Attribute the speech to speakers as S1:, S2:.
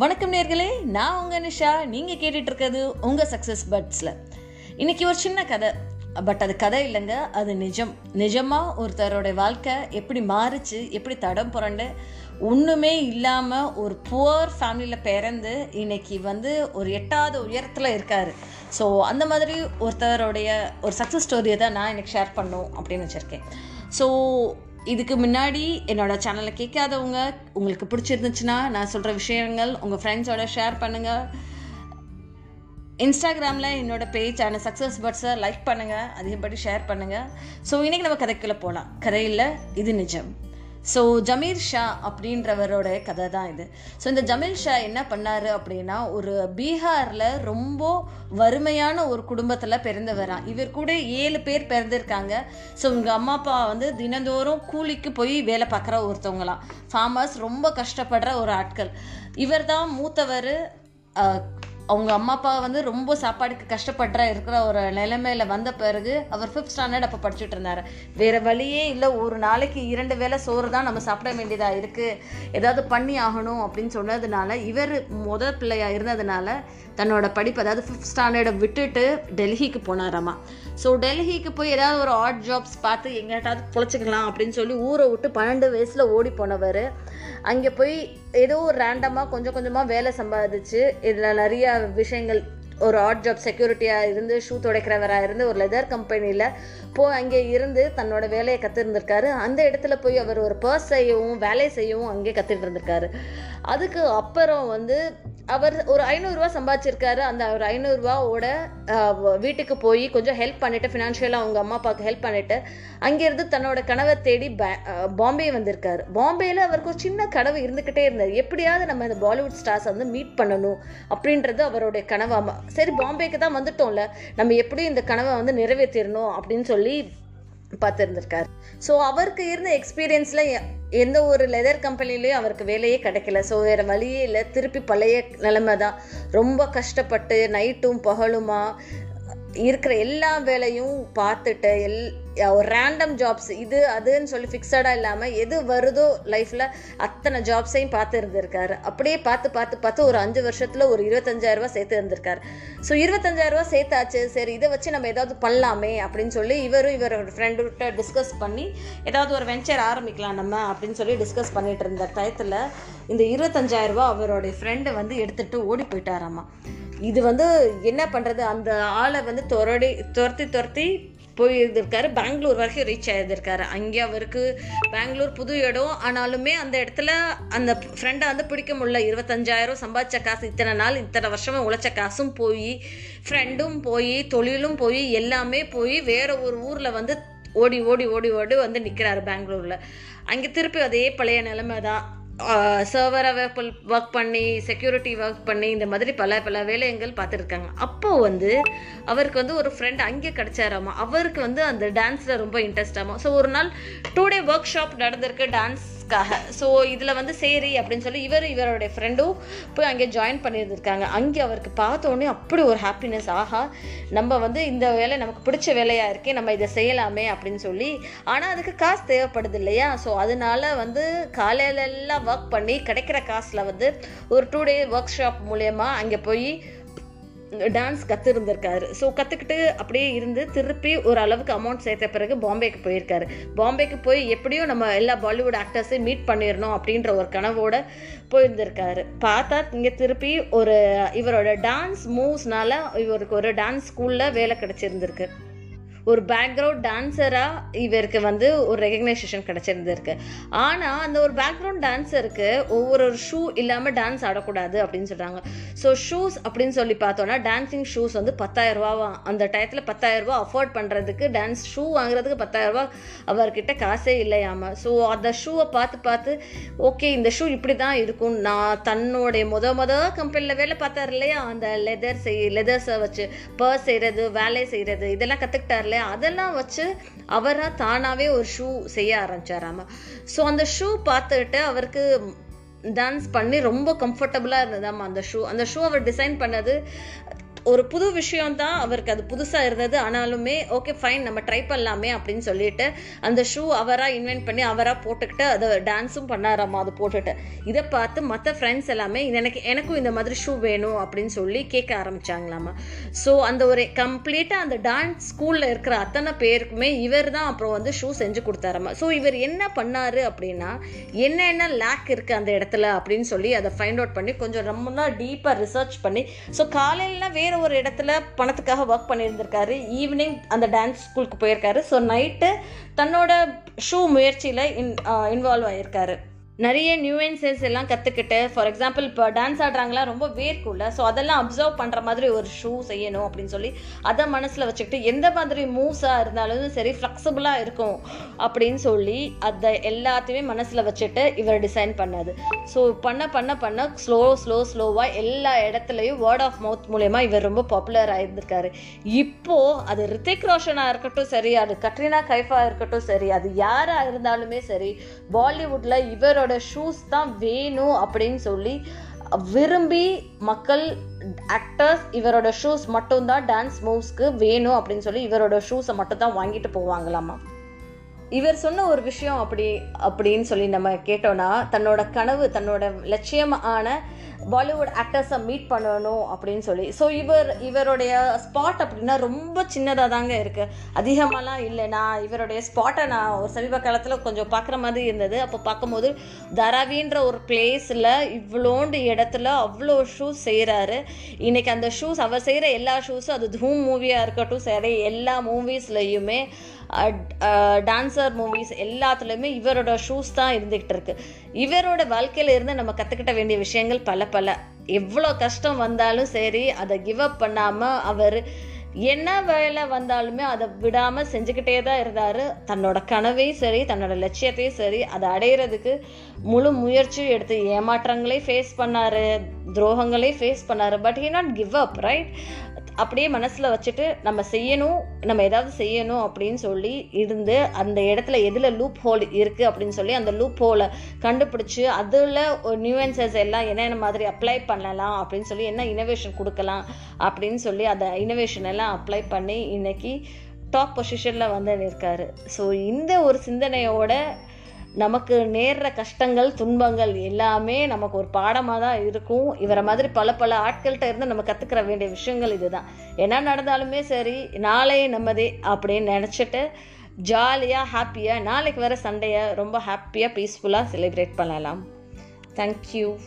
S1: வணக்கம் நேர்களே நான் உங்கள் நிஷா. நீங்கள் கேட்டுட்டு இருக்கிறது உங்கள் சக்ஸஸ் பட்ஸில் இன்றைக்கி ஒரு சின்ன கதை. பட் அது கதை இல்லைங்க அது நிஜம். நிஜமாக ஒருத்தரோட வாழ்க்கை எப்படி மாறிச்சு எப்படி தடம் புரண்டு ஒன்றுமே இல்லாமல் ஒரு புவர் ஃபேமிலியில் பிறந்து இன்றைக்கி வந்து ஒரு எட்டாவது உயரத்தில் இருக்கார். ஸோ அந்த மாதிரி ஒருத்தருடைய ஒரு சக்ஸஸ் ஸ்டோரியை தான் நான் எனக்கு ஷேர் பண்ணும் அப்படின்னு வச்சுருக்கேன். ஸோ இதுக்கு முன்னாடி என்னோட சேனலை கேட்காதவங்க உங்களுக்கு பிடிச்சிருந்துச்சுன்னா நான் சொல்கிற விஷயங்கள் உங்கள் ஃப்ரெண்ட்ஸோட ஷேர் பண்ணுங்கள் இன்ஸ்டாகிராமில் என்னோட பேஜ் ஆன சக்ஸஸ் பர்ட்ஸை லைக் பண்ணுங்கள் அதிகப்படி ஷேர் பண்ணுங்கள் ஸோ இன்றைக்கி நம்ம கதைக்குள்ளே போகலாம் கதையில் இது நிஜம். ஸோ ஜமீர் ஷா அப்படின்றவரோட கதை தான் இது. ஸோ இந்த ஜமீர் ஷா என்ன பண்ணார் அப்படின்னா ஒரு பீகாரில் ரொம்ப வறுமையான ஒரு குடும்பத்தில் பிறந்தவரான் இவர் கூட ஏழு பேர் பிறந்திருக்காங்க. ஸோ உங்கள் அம்மா அப்பா வந்து தினந்தோறும் கூலிக்கு போய் வேலை பார்க்குற ஒருத்தவங்களாம் ஃபார்மர்ஸ் ரொம்ப கஷ்டப்படுற ஒரு ஆட்கள். இவர் தான் மூத்தவர் அவங்க அம்மா அப்பா வந்து ரொம்ப சாப்பாடுக்கு கஷ்டப்படுற இருக்கிற ஒரு நிலைமையில வந்த பிறகு அவர் ஃபிஃப்த் ஸ்டாண்டர்ட் அப்போ படிச்சுட்டு இருந்தார். வேற வழியே இல்லை ஒரு நாளைக்கு இரண்டு வேளை சோறு தான் நம்ம சாப்பிட வேண்டியதாக இருக்குது ஏதாவது பண்ணி ஆகணும் அப்படின்னு சொன்னதுனால இவர் முத பிள்ளையாக இருந்ததுனால தன்னோட படிப்பு அதாவது ஃபிஃப்த் ஸ்டாண்டர்டை விட்டுட்டு டெல்லிக்கு போனாராமா. ஸோ டெல்லிக்கு போய் ஏதாவது ஒரு ஆட் ஜாப்ஸ் பார்த்து எங்கிட்டாவது பொழைச்சிக்கலாம் அப்படின்னு சொல்லி ஊரை விட்டு பன்னெண்டு வயசில் ஓடி போனவர். அங்கே போய் ஏதோ ஒரு ரேண்டமாக கொஞ்சம் கொஞ்சமாக வேலை சம்பாதிச்சு இதில் நிறைய விஷயங்கள் ஒரு ஆட் ஜாப் செக்யூரிட்டியாக இருந்து ஷூ துடைக்கிறவராக இருந்து ஒரு லெதர் கம்பெனியில் போய் அங்கே இருந்து தன்னோட வேலையை கற்றுருந்துருக்காரு அந்த இடத்துல போய் அவர் ஒரு பர்ஸ் செய்யவும் வேலை செய்யவும் அங்கே கற்றுட்டு இருந்திருக்காரு. அதுக்கு அப்புறம் வந்து அவர் ஒரு ஐநூறுரூவா சம்பாதிச்சிருக்காரு. அந்த ஒரு ஐநூறுரூவாவோட வீட்டுக்கு போய் கொஞ்சம் ஹெல்ப் பண்ணிவிட்டு ஃபினான்ஷியலாக அவங்க அம்மா அப்பாவுக்கு ஹெல்ப் பண்ணிட்டு அங்கேருந்து தன்னோட கனவை தேடி பாம்பே வந்திருக்காரு. பாம்பேயில் அவருக்கு ஒரு சின்ன கனவு இருந்துக்கிட்டே இருந்தார் எப்படியாவது நம்ம இந்த பாலிவுட் ஸ்டார்ஸ் வந்து மீட் பண்ணணும் அப்படின்றது அவருடைய கனவாமா சரி பாம்பேக்கு தான் வந்துட்டோம்ல. நம்ம எப்படியும் இந்த கனவை வந்து நிறைவேற்றிடணும் அப்படின்னு சொல்லி பார்த்துருந்துருக்காரு. ஸோ அவருக்கு இருந்த எக்ஸ்பீரியன்ஸில் எந்த ஒரு லெதர் கம்பெனிலையும் அவருக்கு வேலையே கிடைக்கல. ஸோ வேறு வழியே இல்லை. திருப்பி பழைய நிலைமை தான். ரொம்ப கஷ்டப்பட்டு நைட்டும் பகலுமா இருக்கிற எல்லா வேலையும் பார்த்துட்டு எல் ஒரு ரேண்டம் ஜாப்ஸ் இது அதுன்னு சொல்லி ஃபிக்ஸடாக இல்லாமல் எது வருதோ லைஃப்பில் அத்தனை ஜாப்ஸையும் பார்த்து இருந்திருக்காரு. அப்படியே பார்த்து பார்த்து பார்த்து ஒரு அஞ்சு வருஷத்தில் ஒரு இருபத்தஞ்சாயிரரூபா சேர்த்து இருந்திருக்காரு. ஸோ இருபத்தஞ்சாயிரரூபா சேர்த்தாச்சு. சரி இதை வச்சு நம்ம ஏதாவது பண்ணலாமே அப்படின்னு சொல்லி இவரும் இவரோட ஃப்ரெண்டுகிட்ட டிஸ்கஸ் பண்ணி ஏதாவது ஒரு வெஞ்சர் ஆரம்பிக்கலாம் நம்ம அப்படின்னு சொல்லி டிஸ்கஸ் பண்ணிகிட்டு இருந்த டயத்தில் இந்த இருபத்தஞ்சாயிரரூபா அவருடைய ஃப்ரெண்டு வந்து எடுத்துகிட்டு ஓடி போயிட்டாராமா. இது வந்து என்ன பண்ணுறது அந்த ஆளை வந்து துரடி துரத்தி துரத்தி போயிருந்திருக்காரு. பெங்களூர் வரைக்கும் ரீச் ஆகியிருக்காரு அங்கே அவருக்கு பெங்களூர் புது இடம். ஆனாலுமே அந்த இடத்துல அந்த ஃப்ரெண்டை வந்து பிடிக்க முடியல. இருபத்தஞ்சாயிரம் சம்பாதிச்ச காசு இத்தனை நாள் இத்தனை வருஷமாக உழைச்ச காசும் போய் ஃப்ரெண்டும் போய் தொழிலும் போய் எல்லாமே போய் வேற ஒரு ஊரில் வந்து ஓடி ஓடி ஓடி ஓடி வந்து நிற்கிறாரு பெங்களூரில். அங்கே திருப்பி அதே பழைய நிலைமை தான் சர்வராக ஒர்க் பண்ணி செக்யூரிட்டி ஒர்க் பண்ணி இந்த மாதிரி பல பல வேலைகள் பார்த்துருக்காங்க. அப்போது வந்து அவருக்கு வந்து ஒரு ஃப்ரெண்ட் அங்கே கிடச்சாராமா? அவருக்கு வந்து அந்த டான்ஸில் ரொம்ப இன்ட்ரெஸ்ட் ஸோ ஒரு நாள் டூ டே ஒர்க் ஷாப் நடந்திருக்கு டான்ஸ் டான்ஸ்க்காக ஸோ இதில் வந்து சரி அப்படின்னு சொல்லி இவர் இவருடைய ஃப்ரெண்டும் போய் அங்கே ஜாயின் பண்ணியிருந்திருக்காங்க. அங்கே அவருக்கு பார்த்தோன்னே அப்படி ஒரு ஹாப்பினஸ் ஆஹா நம்ம வந்து இந்த வேலை நமக்கு பிடிச்ச வேலையாக இருக்கே நம்ம இதை செய்யலாமே அப்படின்னு சொல்லி ஆனால் அதுக்கு காசு தேவைப்படுது இல்லையா? ஸோ அதனால வந்து காலையிலெல்லாம் ஒர்க் பண்ணி கிடைக்கிற காசில் வந்து ஒரு டூ டே ஒர்க் ஷாப் மூலயமா அங்கே போய் டான்ஸ் கற்றுருந்துருக்காரு ஸோ கற்றுக்கிட்டு அப்படியே இருந்து திருப்பி ஒரு அளவுக்கு அமௌண்ட் சேர்த்த பிறகு பாம்பேக்கு போயிருக்காரு. பாம்பேக்கு போய் எப்படியும் நம்ம எல்லா பாலிவுட் ஆக்டர்ஸையும் மீட் பண்ணிடணும் அப்படின்ற ஒரு கனவோட போயிருந்திருக்காரு. பார்த்தா இங்கே திருப்பி ஒரு இவரோட டான்ஸ் மூவ்ஸ்னால இவருக்கு ஒரு டான்ஸ் ஸ்கூலில் வேலை கிடச்சிருந்துருக்கு. ஒரு பேக்ரவுண்ட் டான்ஸராக இவருக்கு வந்து ஒரு ரெகக்னைசேஷன் கிடச்சிருந்துருக்கு. ஆனால் அந்த ஒரு பேக்ரவுண்ட் டான்ஸருக்கு ஒவ்வொரு ஒரு ஷூ இல்லாமல் டான்ஸ் ஆடக்கூடாது அப்படின்னு சொல்கிறாங்க ஸோ ஷூஸ் அப்படின்னு சொல்லி பார்த்தோன்னா டான்ஸிங் ஷூஸ் வந்து பத்தாயிரரூபாவா அந்த டயத்தில் பத்தாயிரரூபா அஃபோர்ட் பண்ணுறதுக்கு டான்ஸ் ஷூ வாங்குறதுக்கு பத்தாயிரரூபா அவர்கிட்ட காசே இல்லையாம? ஸோ அந்த ஷூவை பார்த்து பார்த்து ஓகே இந்த ஷூ இப்படி தான் இருக்கும். நான் தன்னுடைய முத முத கம்பெனியில் வேலை பார்த்தார் இல்லையா? அந்த லெதர் செய் லெதர்ஸை வச்சு பர்ஸ் செய்கிறது வேலை செய்கிறது இதெல்லாம் கற்றுக்கிட்டார் இல்லையா? அதெல்லாம் வச்சு அவராக தானாகவே ஒரு ஷூ செய்ய ஆரம்பிச்சாராமா. ஸோ அந்த ஷூ பார்த்துக்கிட்டு அவருக்கு டான்ஸ் பண்ணி ரொம்ப கம்ஃபர்டபுளாக இருந்ததாம்மா அந்த ஷூ அந்த ஷூ அவர் டிசைன் பண்ணது ஒரு புது விஷயம் தான் அவருக்கு அது புதுசாக இருந்தது. ஆனாலுமே ஓகே ஃபைன் நம்ம ட்ரை பண்ணலாமே அப்படின்னு சொல்லிட்டு அந்த ஷூ அவராக இன்வென்ட் பண்ணி அவராக போட்டுக்கிட்டு அதை டான்ஸும் பண்ணாராமா அது போட்டுட்டு. இதை பார்த்து மற்ற ஃப்ரெண்ட்ஸ் எல்லாமே எனக்கு எனக்கும் இந்த மாதிரி ஷூ வேணும் அப்படின்னு சொல்லி கேட்க ஆரம்பிச்சாங்களாமா. ஸோ அந்த ஒரு கம்ப்ளீட்டாக அந்த டான்ஸ் ஸ்கூலில் இருக்கிற அத்தனை பேருக்குமே இவர் தான் அப்புறம் வந்து ஷூ செஞ்சு கொடுத்தாராமா. ஸோ இவர் என்ன பண்ணார் அப்படின்னா என்னென்ன லேக் இருக்குது அந்த இடத்துல அப்படின்னு சொல்லி அதை ஃபைண்ட் அவுட் பண்ணி கொஞ்சம் ரொம்ப டீப்பாக ரிசர்ச் பண்ணி ஸோ காலையில் வேற ஒரு இடத்துல பணத்துக்காக ஒர்க் பண்ணியிருந்திருக்காரு. ஈவினிங் அந்த டான்ஸ் ஸ்கூலுக்கு போயிருக்காரு. ஸோ நைட்டு தன்னோட ஷூ முயற்சியில் இன் இன்வால்வ் uh, ஆயிருக்காரு. நிறைய நியூவன்சஸ் எல்லாம் கற்றுக்கிட்டு ஃபார் எக்ஸாம்பிள் இப்போ டான்ஸ் ஆடுறாங்களா ரொம்ப வேர்க்குள்ள ஸோ அதெல்லாம் அப்சர்வ் பண்ணுற மாதிரி ஒரு ஷூ செய்யணும் அப்படின்னு சொல்லி அதை மனசில் வச்சுக்கிட்டு எந்த மாதிரி மூவ்ஸாக இருந்தாலும் சரி ஃப்ளெக்சிபிளாக இருக்கும் அப்படின்னு சொல்லி அதை எல்லாத்தையுமே மனசில் வச்சுட்டு இவர் டிசைன் பண்ணாது ஸோ பண்ண பண்ண பண்ண ஸ்லோ ஸ்லோ ஸ்லோவாக எல்லா இடத்துலையும் வேர்ட் ஆஃப் மவுத் மூலயமா இவர் ரொம்ப பாப்புலர் ஆகியிருந்திருக்காரு இப்போது அது ரித்திக் ரோஷனாக இருக்கட்டும் சரி அது கட்ரினா கைஃபாக இருக்கட்டும் சரி அது யாராக இருந்தாலுமே சரி பாலிவுட்டில் இவரோட ஷூஸ் தான் வேணும் அப்படின்னு சொல்லி விரும்பி மக்கள் ஆக்டர்ஸ் இவரோட ஷூஸ் மட்டும்தான் டான்ஸ் மூவ்ஸ்க்கு வேணும் அப்படின்னு சொல்லி இவரோட ஷூஸை மட்டும் தான் வாங்கிட்டு போவாங்களாமா? இவர் சொன்ன ஒரு விஷயம் அப்படி அப்படின்னு சொல்லி நம்ம கேட்டோம்னா தன்னோட கனவு தன்னோட லட்சியமான பாலிவுட் ஆக்டர்ஸை மீட் பண்ணணும் அப்படின்னு சொல்லி. ஸோ இவர் இவருடைய ஸ்பாட் அப்படின்னா ரொம்ப சின்னதாக தாங்க இருக்குது அதிகமாகலாம் இல்லை. நான் இவருடைய ஸ்பாட்டை நான் ஒரு சமீப காலத்தில் கொஞ்சம் பார்க்குற மாதிரி இருந்தது. அப்போ பார்க்கும்போது தராவின்ற ஒரு பிளேஸில் இவ்வளோண்டு இடத்துல அவ்வளோ ஷூஸ் செய்கிறாரு இன்றைக்கி அந்த ஷூஸ் அவர் செய்கிற எல்லா ஷூஸும் அது தூம் மூவியாக இருக்கட்டும் சரி எல்லா மூவிஸ்லையுமே டான்சர் மூவிஸ் எல்லாத்துலேயுமே இவரோட ஷூஸ் தான் இருந்துக்கிட்டு இருக்கு. இவரோட வாழ்க்கையில இருந்து நம்ம கற்றுக்கிட்ட வேண்டிய விஷயங்கள் பல பல. எவ்வளோ கஷ்டம் வந்தாலும் சரி அதை கிவ் அப் பண்ணாமல் அவர் என்ன வேலை வந்தாலுமே அதை விடாமல் செஞ்சுக்கிட்டே தான் இருந்தார். தன்னோட கனவையும் சரி தன்னோட லட்சியத்தையும் சரி அதை அடையிறதுக்கு முழு முயற்சியும் எடுத்து ஏமாற்றங்களையும் ஃபேஸ் பண்ணார் துரோகங்களையும் ஃபேஸ் பண்ணார். But he not give up right அப்படியே மனசில் வச்சுட்டு நம்ம செய்யணும் நம்ம ஏதாவது செய்யணும் அப்படின்னு சொல்லி இருந்து அந்த இடத்துல எதில் லூப் ஹோல் இருக்குது அப்படின்னு சொல்லி அந்த லூப் ஹோலை கண்டுபிடிச்சி அதில் நியூவன்சஸ் எல்லாம் என்னென்ன மாதிரி அப்ளை பண்ணலாம் அப்படின்னு சொல்லி என்ன இனோவேஷன் கொடுக்கலாம் அப்படின்னு சொல்லி அந்த இனோவேஷன் எல்லாம் அப்ளை பண்ணி இன்னைக்கு டாப் பொசிஷனில் வந்து நிற்காரு. ஸோ இந்த ஒரு சிந்தனையோட நமக்கு நேர்ற கஷ்டங்கள் துன்பங்கள் எல்லாமே நமக்கு ஒரு பாடமாக தான் இருக்கும். இவரை மாதிரி பல பல ஆட்கள்கிட்ட இருந்து நம்ம கற்றுக்கிற வேண்டிய விஷயங்கள் இதுதான். என்ன நடந்தாலுமே சரி நாளே நம்மதே அப்படின்னு நினச்சிட்டு ஜாலியாக ஹாப்பியாக நாளைக்கு வர சண்டையை ரொம்ப ஹாப்பியாக பீஸ்ஃபுல்லாக செலிப்ரேட் பண்ணலாம். தேங்க்யூ